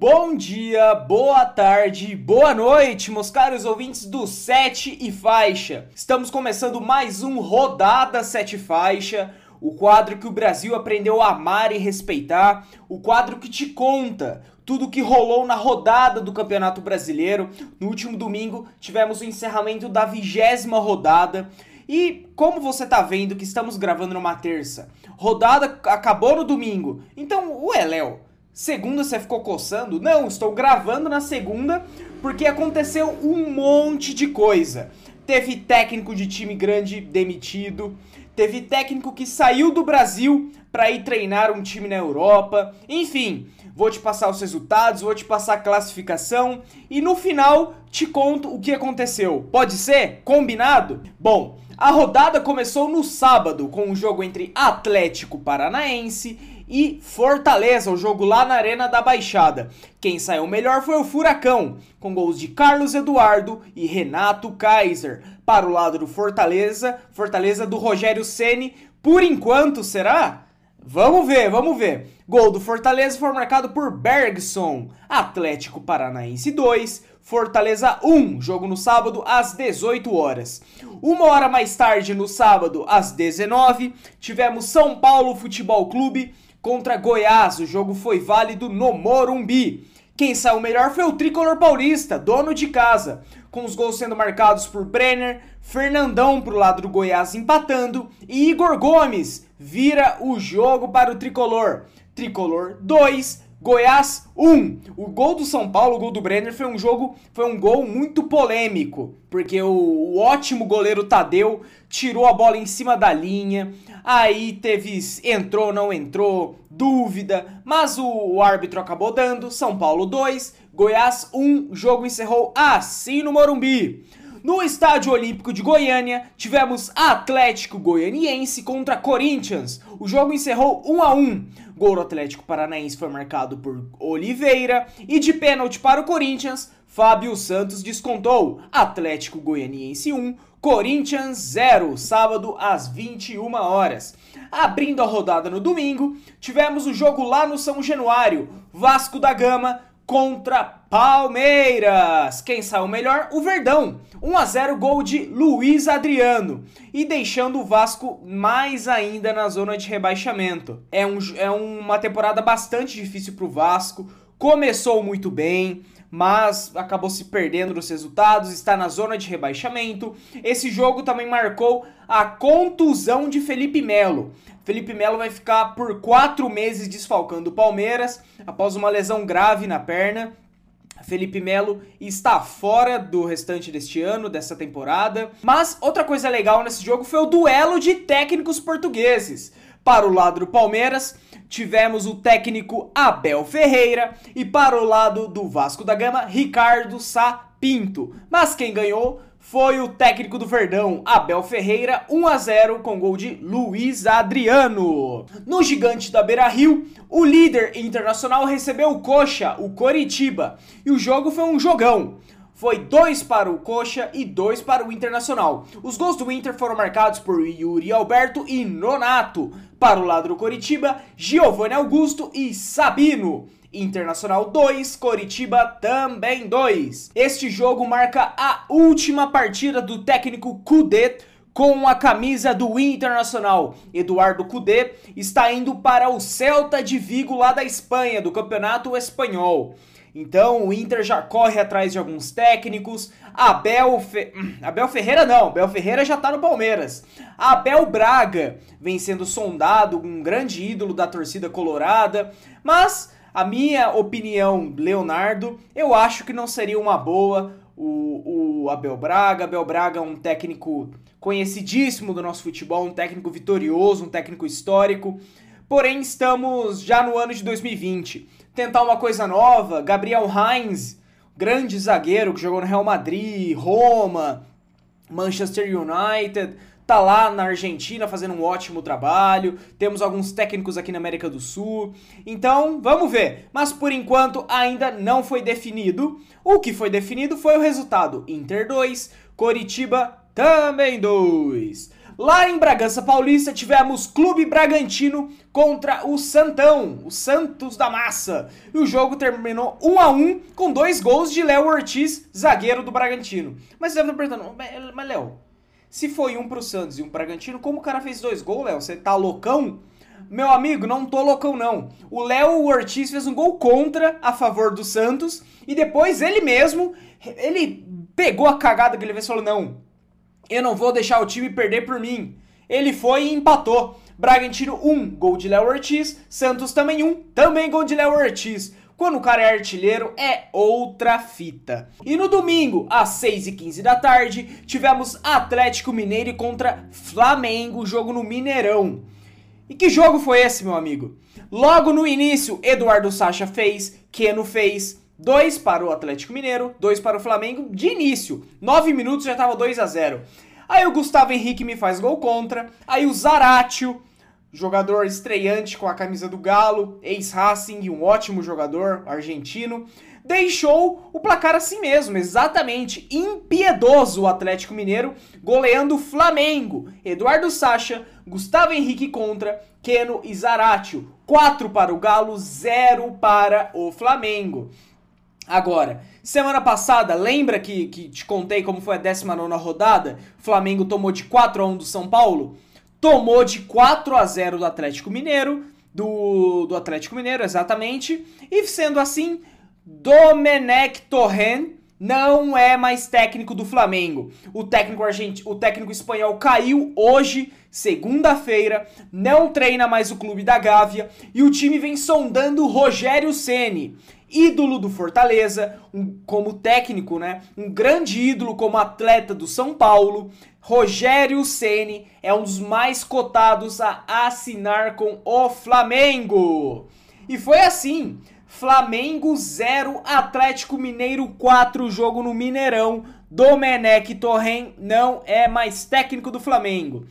Bom dia, boa tarde, boa noite, meus caros ouvintes do Sete e Faixa. Estamos começando mais um Rodada Sete Faixa, o quadro que o Brasil aprendeu a amar e respeitar, o quadro que te conta tudo o que rolou na rodada do Campeonato Brasileiro. No último domingo tivemos o encerramento da vigésima rodada. E como você tá vendo que estamos gravando numa terça, rodada acabou no domingo. Então, ué, Léo, segunda você ficou coçando? Não, estou gravando na segunda porque aconteceu um monte de coisa. Teve técnico de time grande demitido, teve técnico que saiu do Brasil para ir treinar um time na Europa. Enfim, vou te passar os resultados, vou te passar a classificação e no final te conto o que aconteceu. Pode ser? Combinado? Bom, a rodada começou no sábado com o um jogo entre Atlético Paranaense e Fortaleza, o jogo lá na Arena da Baixada. Quem saiu melhor foi o Furacão, com gols de Carlos Eduardo e Renato Kaiser. Para o lado do Fortaleza, Fortaleza do Rogério Ceni, por enquanto será? Vamos ver, vamos ver. Gol do Fortaleza foi marcado por Bergson. Atlético Paranaense 2, Fortaleza 1. Jogo no sábado às 18 horas. Uma hora mais tarde, no sábado, às 19, tivemos São Paulo Futebol Clube contra Goiás. O jogo foi válido no Morumbi. Quem saiu melhor foi o tricolor paulista, dono de casa, com os gols sendo marcados por Brenner, Fernandão pro lado do Goiás empatando e Igor Gomes vira o jogo para o tricolor. Tricolor 2, Goiás 1. O gol do São Paulo, o gol do Brenner foi um jogo, foi um gol muito polêmico, porque o, o ótimo goleiro Tadeu tirou a bola em cima da linha. Aí teve entrou, não entrou, dúvida, mas o, o árbitro acabou dando. São Paulo 2, Goiás 1. Jogo encerrou assim no Morumbi. No Estádio Olímpico de Goiânia, tivemos Atlético Goianiense contra Corinthians. O jogo encerrou 1 a 1. Gol do Atlético Paranaense foi marcado por Oliveira e de pênalti para o Corinthians, Fábio Santos descontou. Atlético Goianiense 1, Corinthians 0, sábado às 21 horas. Abrindo a rodada no domingo, tivemos o jogo lá no São Januário, Vasco da Gama contra Palmeiras. Quem saiu melhor? O Verdão. 1 a 0 gol de Luiz Adriano e deixando o Vasco mais ainda na zona de rebaixamento. É, um, é uma temporada bastante difícil para o Vasco. Começou muito bem, mas acabou se perdendo nos resultados, está na zona de rebaixamento. Esse jogo também marcou a contusão de Felipe Melo. Felipe Melo vai ficar por quatro meses desfalcando o Palmeiras após uma lesão grave na perna. Felipe Melo está fora do restante deste ano, dessa temporada. Mas outra coisa legal nesse jogo foi o duelo de técnicos portugueses. Para o lado do Palmeiras, tivemos o técnico Abel Ferreira e para o lado do Vasco da Gama, Ricardo Sá Pinto. Mas quem ganhou foi o técnico do Verdão, Abel Ferreira, 1 a 0 com gol de Luiz Adriano. No gigante da Beira-Rio, o líder internacional recebeu o Coxa, o Coritiba, e o jogo foi um jogão. Foi dois para o Coxa e dois para o Internacional. Os gols do Inter foram marcados por Yuri Alberto e Nonato. Para o lado do Coritiba, Giovanni Augusto e Sabino. Internacional 2, Coritiba também 2. Este jogo marca a última partida do técnico Cudê com a camisa do Internacional. Eduardo Cudê está indo para o Celta de Vigo lá da Espanha, do Campeonato Espanhol. Então o Inter já corre atrás de alguns técnicos. Abel, Fe... Abel Ferreira não, Abel Ferreira já tá no Palmeiras. Abel Braga vem sendo sondado, um grande ídolo da torcida colorada, mas a minha opinião, Leonardo, eu acho que não seria uma boa o, o Abel Braga. Abel Braga é um técnico conhecidíssimo do nosso futebol, um técnico vitorioso, um técnico histórico. Porém, estamos já no ano de 2020. Tentar uma coisa nova, Gabriel Heinz, grande zagueiro que jogou no Real Madrid, Roma, Manchester United tá lá na Argentina fazendo um ótimo trabalho. Temos alguns técnicos aqui na América do Sul. Então, vamos ver. Mas por enquanto ainda não foi definido. O que foi definido foi o resultado: Inter 2, Coritiba também 2. Lá em Bragança Paulista tivemos Clube Bragantino contra o Santão, o Santos da Massa. E o jogo terminou 1 a 1 com dois gols de Léo Ortiz, zagueiro do Bragantino. Mas você deve estar perguntando, mas Léo, se foi um pro Santos e um pro Bragantino, como o cara fez dois gols, Léo? Você tá loucão? Meu amigo, não tô loucão não. O Léo Ortiz fez um gol contra a favor do Santos e depois ele mesmo, ele pegou a cagada que ele fez e falou: "Não, eu não vou deixar o time perder por mim. Ele foi e empatou. Bragantino 1, gol de Léo Ortiz. Santos também 1, também gol de Léo Ortiz. Quando o cara é artilheiro, é outra fita. E no domingo, às 6h15 da tarde, tivemos Atlético Mineiro contra Flamengo, jogo no Mineirão. E que jogo foi esse, meu amigo? Logo no início, Eduardo Sacha fez, Keno fez, Dois para o Atlético Mineiro, dois para o Flamengo de início. Nove minutos já estava 2 a 0 Aí o Gustavo Henrique me faz gol contra. Aí o Zaratio, jogador estreante com a camisa do Galo, ex-Racing, um ótimo jogador argentino, deixou o placar assim mesmo, exatamente impiedoso o Atlético Mineiro, goleando o Flamengo. Eduardo Sacha, Gustavo Henrique contra, Keno e Zaratio. 4 para o Galo, 0 para o Flamengo. Agora, semana passada, lembra que, que te contei como foi a 19 rodada? O Flamengo tomou de 4 a 1 do São Paulo? Tomou de 4 a 0 do Atlético Mineiro, do, do Atlético Mineiro, exatamente. E sendo assim, Domenech Torren não é mais técnico do Flamengo. O técnico argentino, o técnico espanhol caiu hoje, segunda-feira, não treina mais o clube da Gávea e o time vem sondando Rogério Ceni ídolo do Fortaleza, um, como técnico, né? Um grande ídolo como atleta do São Paulo. Rogério Ceni é um dos mais cotados a assinar com o Flamengo. E foi assim: Flamengo 0, Atlético Mineiro 4, jogo no Mineirão. Domenech Torren não é mais técnico do Flamengo.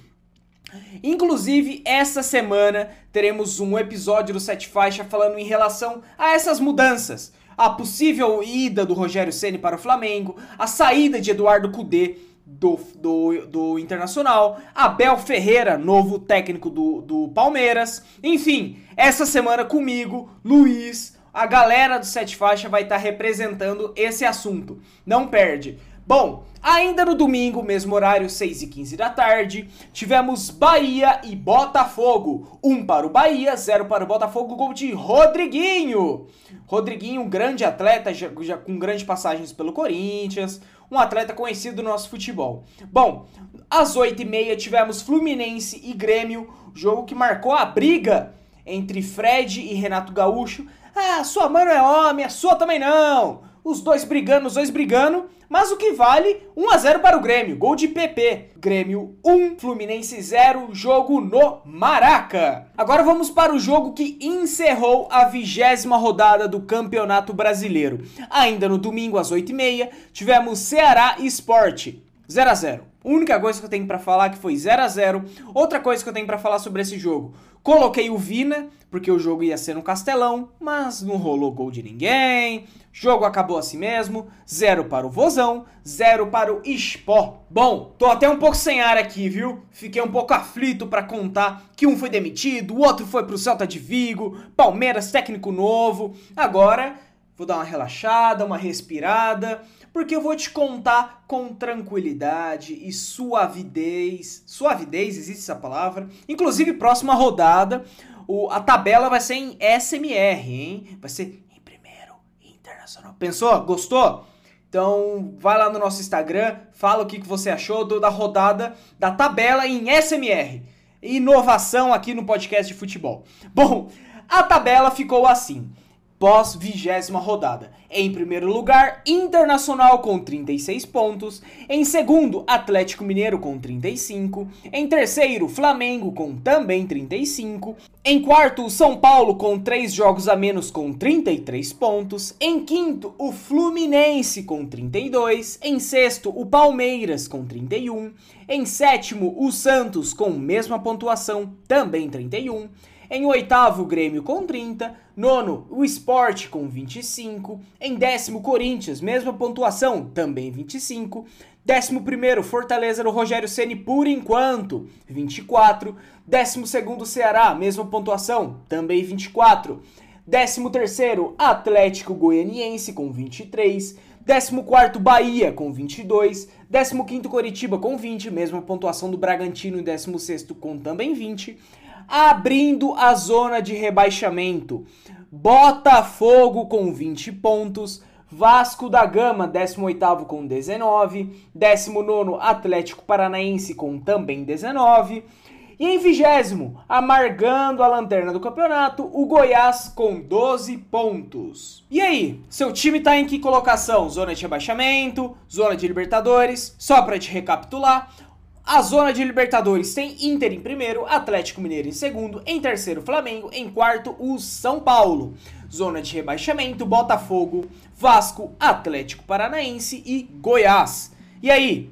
Inclusive, essa semana teremos um episódio do Sete Faixa falando em relação a essas mudanças. A possível ida do Rogério Ceni para o Flamengo, a saída de Eduardo Cudê do, do, do Internacional, Abel Ferreira, novo técnico do, do Palmeiras. Enfim, essa semana comigo, Luiz, a galera do Sete Faixa vai estar representando esse assunto. Não perde. Bom, ainda no domingo, mesmo horário, 6 e 15 da tarde, tivemos Bahia e Botafogo. Um para o Bahia, zero para o Botafogo, gol de Rodriguinho. Rodriguinho, um grande atleta, já, já com grandes passagens pelo Corinthians, um atleta conhecido no nosso futebol. Bom, às 8h30 tivemos Fluminense e Grêmio, jogo que marcou a briga entre Fred e Renato Gaúcho. Ah, sua mãe não é homem, a sua também não. Os dois brigando, os dois brigando. Mas o que vale 1 a 0 para o Grêmio, gol de PP. Grêmio 1, Fluminense 0, jogo no Maraca. Agora vamos para o jogo que encerrou a vigésima rodada do Campeonato Brasileiro. Ainda no domingo às 8h30, tivemos Ceará e Sport 0 a 0. Única coisa que eu tenho para falar que foi 0 a 0. Outra coisa que eu tenho para falar sobre esse jogo, coloquei o Vina porque o jogo ia ser no Castelão, mas não rolou gol de ninguém. Jogo acabou assim mesmo. Zero para o Vozão, zero para o Sport. Bom, tô até um pouco sem ar aqui, viu? Fiquei um pouco aflito para contar que um foi demitido, o outro foi pro Celta de Vigo, Palmeiras técnico novo. Agora vou dar uma relaxada, uma respirada porque eu vou te contar com tranquilidade e suavidez. Suavidez, existe essa palavra? Inclusive, próxima rodada, o, a tabela vai ser em SMR, hein? Vai ser em primeiro internacional. Pensou? Gostou? Então, vai lá no nosso Instagram, fala o que, que você achou do, da rodada da tabela em SMR. Inovação aqui no podcast de futebol. Bom, a tabela ficou assim pós vigésima rodada. Em primeiro lugar, Internacional com 36 pontos. Em segundo, Atlético Mineiro com 35. Em terceiro, Flamengo com também 35. Em quarto, São Paulo com 3 jogos a menos com 33 pontos. Em quinto, o Fluminense com 32. Em sexto, o Palmeiras com 31. Em sétimo, o Santos com mesma pontuação, também 31. Em oitavo, o Grêmio com 30. Nono, o Sport com 25. Em décimo, Corinthians, mesma pontuação, também 25. Décimo primeiro, Fortaleza do Rogério Ceni por enquanto, 24. Décimo segundo, Ceará, mesma pontuação, também 24. Décimo terceiro, Atlético Goianiense com 23. Décimo quarto, Bahia com 22. Décimo quinto, Coritiba com 20, mesma pontuação do Bragantino. E décimo sexto com também 20. Abrindo a zona de rebaixamento, Botafogo com 20 pontos. Vasco da Gama, 18º com 19, 19 Atlético Paranaense com também 19, e em vigésimo, amargando a lanterna do campeonato, o Goiás com 12 pontos. E aí, seu time tá em que colocação? Zona de rebaixamento, zona de Libertadores? Só para te recapitular, a zona de Libertadores tem Inter em primeiro, Atlético Mineiro em segundo, em terceiro Flamengo, em quarto o São Paulo. Zona de rebaixamento, Botafogo, Vasco, Atlético Paranaense e Goiás. E aí,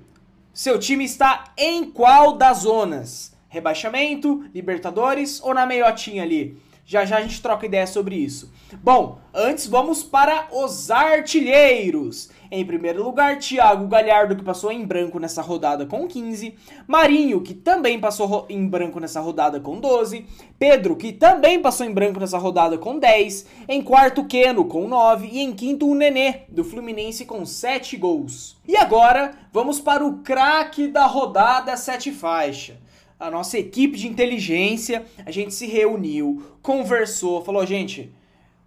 seu time está em qual das zonas? Rebaixamento, Libertadores ou na meiotinha ali? Já já a gente troca ideia sobre isso. Bom, antes vamos para os artilheiros. Em primeiro lugar, Thiago Galhardo, que passou em branco nessa rodada com 15. Marinho, que também passou em branco nessa rodada com 12. Pedro, que também passou em branco nessa rodada com 10. Em quarto, Keno, com 9. E em quinto, o Nenê, do Fluminense, com 7 gols. E agora, vamos para o craque da rodada 7 faixa a nossa equipe de inteligência, a gente se reuniu, conversou, falou, gente,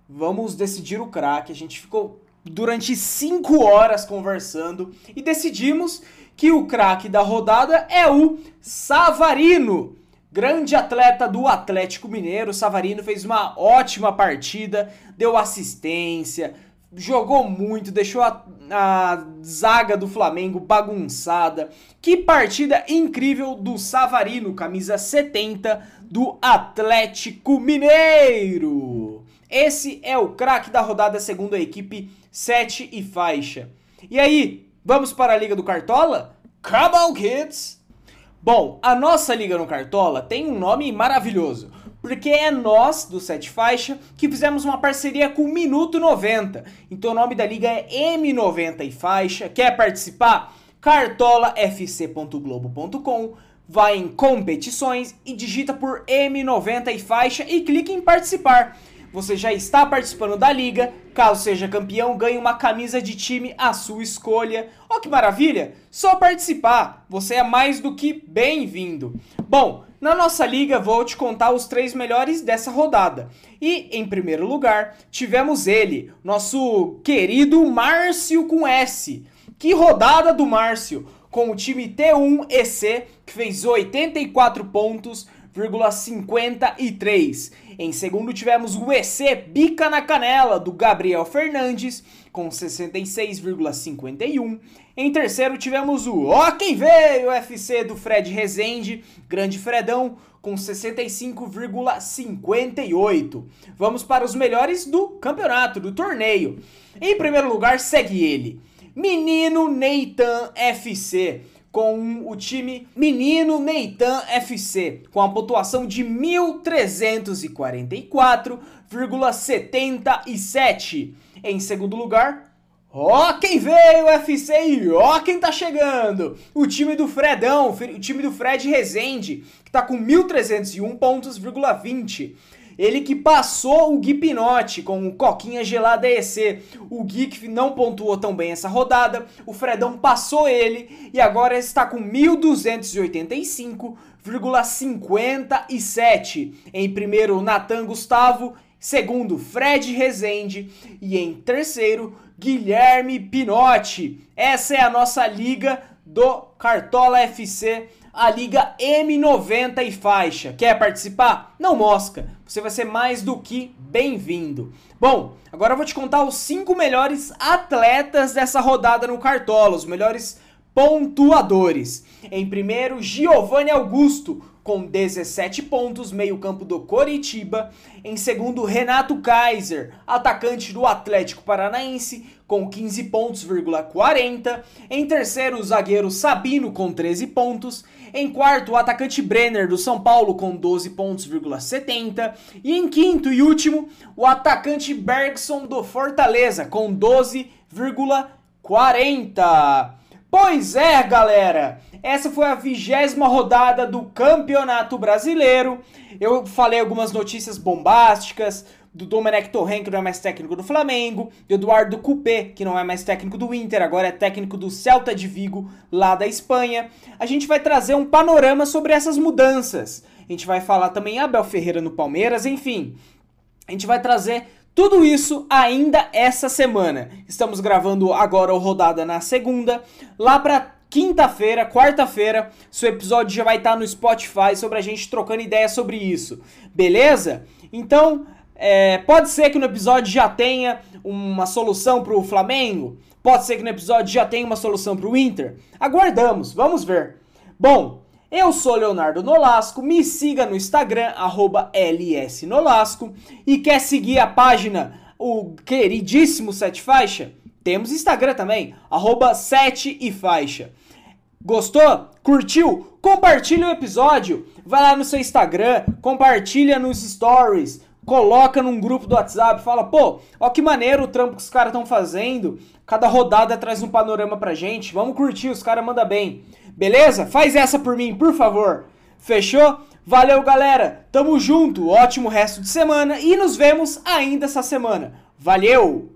vamos decidir o craque. A gente ficou durante cinco horas conversando e decidimos que o craque da rodada é o Savarino. Grande atleta do Atlético Mineiro, Savarino fez uma ótima partida, deu assistência, jogou muito, deixou a, a, zaga do Flamengo bagunçada. Que partida incrível do Savarino, camisa 70 do Atlético Mineiro. Esse é o craque da rodada segundo a equipe 7 e faixa. E aí, vamos para a Liga do Cartola? Come on, kids! Bom, a nossa Liga no Cartola tem um nome maravilhoso porque é nós, do Sete Faixa, que fizemos uma parceria com o Minuto 90. Então o nome da liga é M90 e Faixa. Quer participar? cartolafc.globo.com Vai em competições e digita por M90 e Faixa e clique em participar. Você já está participando da liga. Caso seja campeão, ganhe uma camisa de time à sua escolha. Oh, que maravilha! Só participar. Você é mais do que bem-vindo. Bom, na nossa liga vou te contar os três melhores dessa rodada. E em primeiro lugar, tivemos ele, nosso querido Márcio com S. Que rodada do Márcio! Com o time T1EC, que fez 84 pontos, 53. Em segundo, tivemos o EC Bica na Canela, do Gabriel Fernandes, com 66,51. Em terceiro, tivemos o Ó Quem Veio FC do Fred Rezende, Grande Fredão, com 65,58. Vamos para os melhores do campeonato, do torneio. Em primeiro lugar, segue ele, Menino Neitan FC com o time Menino Neitan FC, com a pontuação de 1344,77. Em segundo lugar, ó quem veio FC e ó quem tá chegando! O time do Fredão, o time do Fred Rezende, que tá com 1301 pontos,20. Ele que passou o Gui Pinotti com o Coquinha Gelada EC. O Gui que não pontuou tão bem essa rodada. O Fredão passou ele e agora está com 1285,57. Em primeiro, Natan Gustavo. Segundo, Fred Rezende. E em terceiro, Guilherme Pinotti. Essa é a nossa liga do Cartola FC a Liga M90 e faixa. Quer participar? Não mosca, você vai ser mais do que bem-vindo. Bom, agora eu vou te contar os cinco melhores atletas dessa rodada no Cartola, os melhores pontuadores. Em primeiro, Giovanni Augusto, com 17 pontos, meio-campo do Coritiba. Em segundo, Renato Kaiser, atacante do Atlético Paranaense, com 15 pontos, 40. Em terceiro, o zagueiro Sabino, com 13 pontos. Em quarto, o atacante Brenner, do São Paulo, com 12 pontos, 70. E em quinto e último, o atacante Bergson, do Fortaleza, com 12,40. Pois é, galera! Essa foi a vigésima rodada do Campeonato Brasileiro. Eu falei algumas notícias bombásticas do Domenech Torren, que não é mais técnico do Flamengo, do Eduardo Cupé, que não é mais técnico do Inter, agora é técnico do Celta de Vigo, lá da Espanha. A gente vai trazer um panorama sobre essas mudanças. A gente vai falar também Abel Ferreira no Palmeiras, enfim. A gente vai trazer tudo isso ainda essa semana. Estamos gravando agora o Rodada na segunda. Lá para quinta-feira, quarta-feira, seu episódio já vai estar no Spotify sobre a gente trocando ideias sobre isso. Beleza? Então, é, pode ser que no episódio já tenha uma solução para o Flamengo. Pode ser que no episódio já tenha uma solução para o Inter. Aguardamos, vamos ver. Bom, eu sou Leonardo Nolasco, me siga no Instagram, lsnolasco, e quer seguir a página, o queridíssimo Sete Faixa? Temos Instagram também, arroba Sete e Faixa. Gostou? Curtiu? Compartilha o episódio, vai lá no seu Instagram, compartilha nos stories, coloca num grupo do WhatsApp, fala, pô, ó que maneiro o trampo que os caras estão fazendo, cada rodada traz um panorama pra gente, vamos curtir, os caras mandam bem. Beleza? Faz essa por mim, por favor. Fechou? Valeu, galera. Tamo junto. Ótimo resto de semana e nos vemos ainda essa semana. Valeu!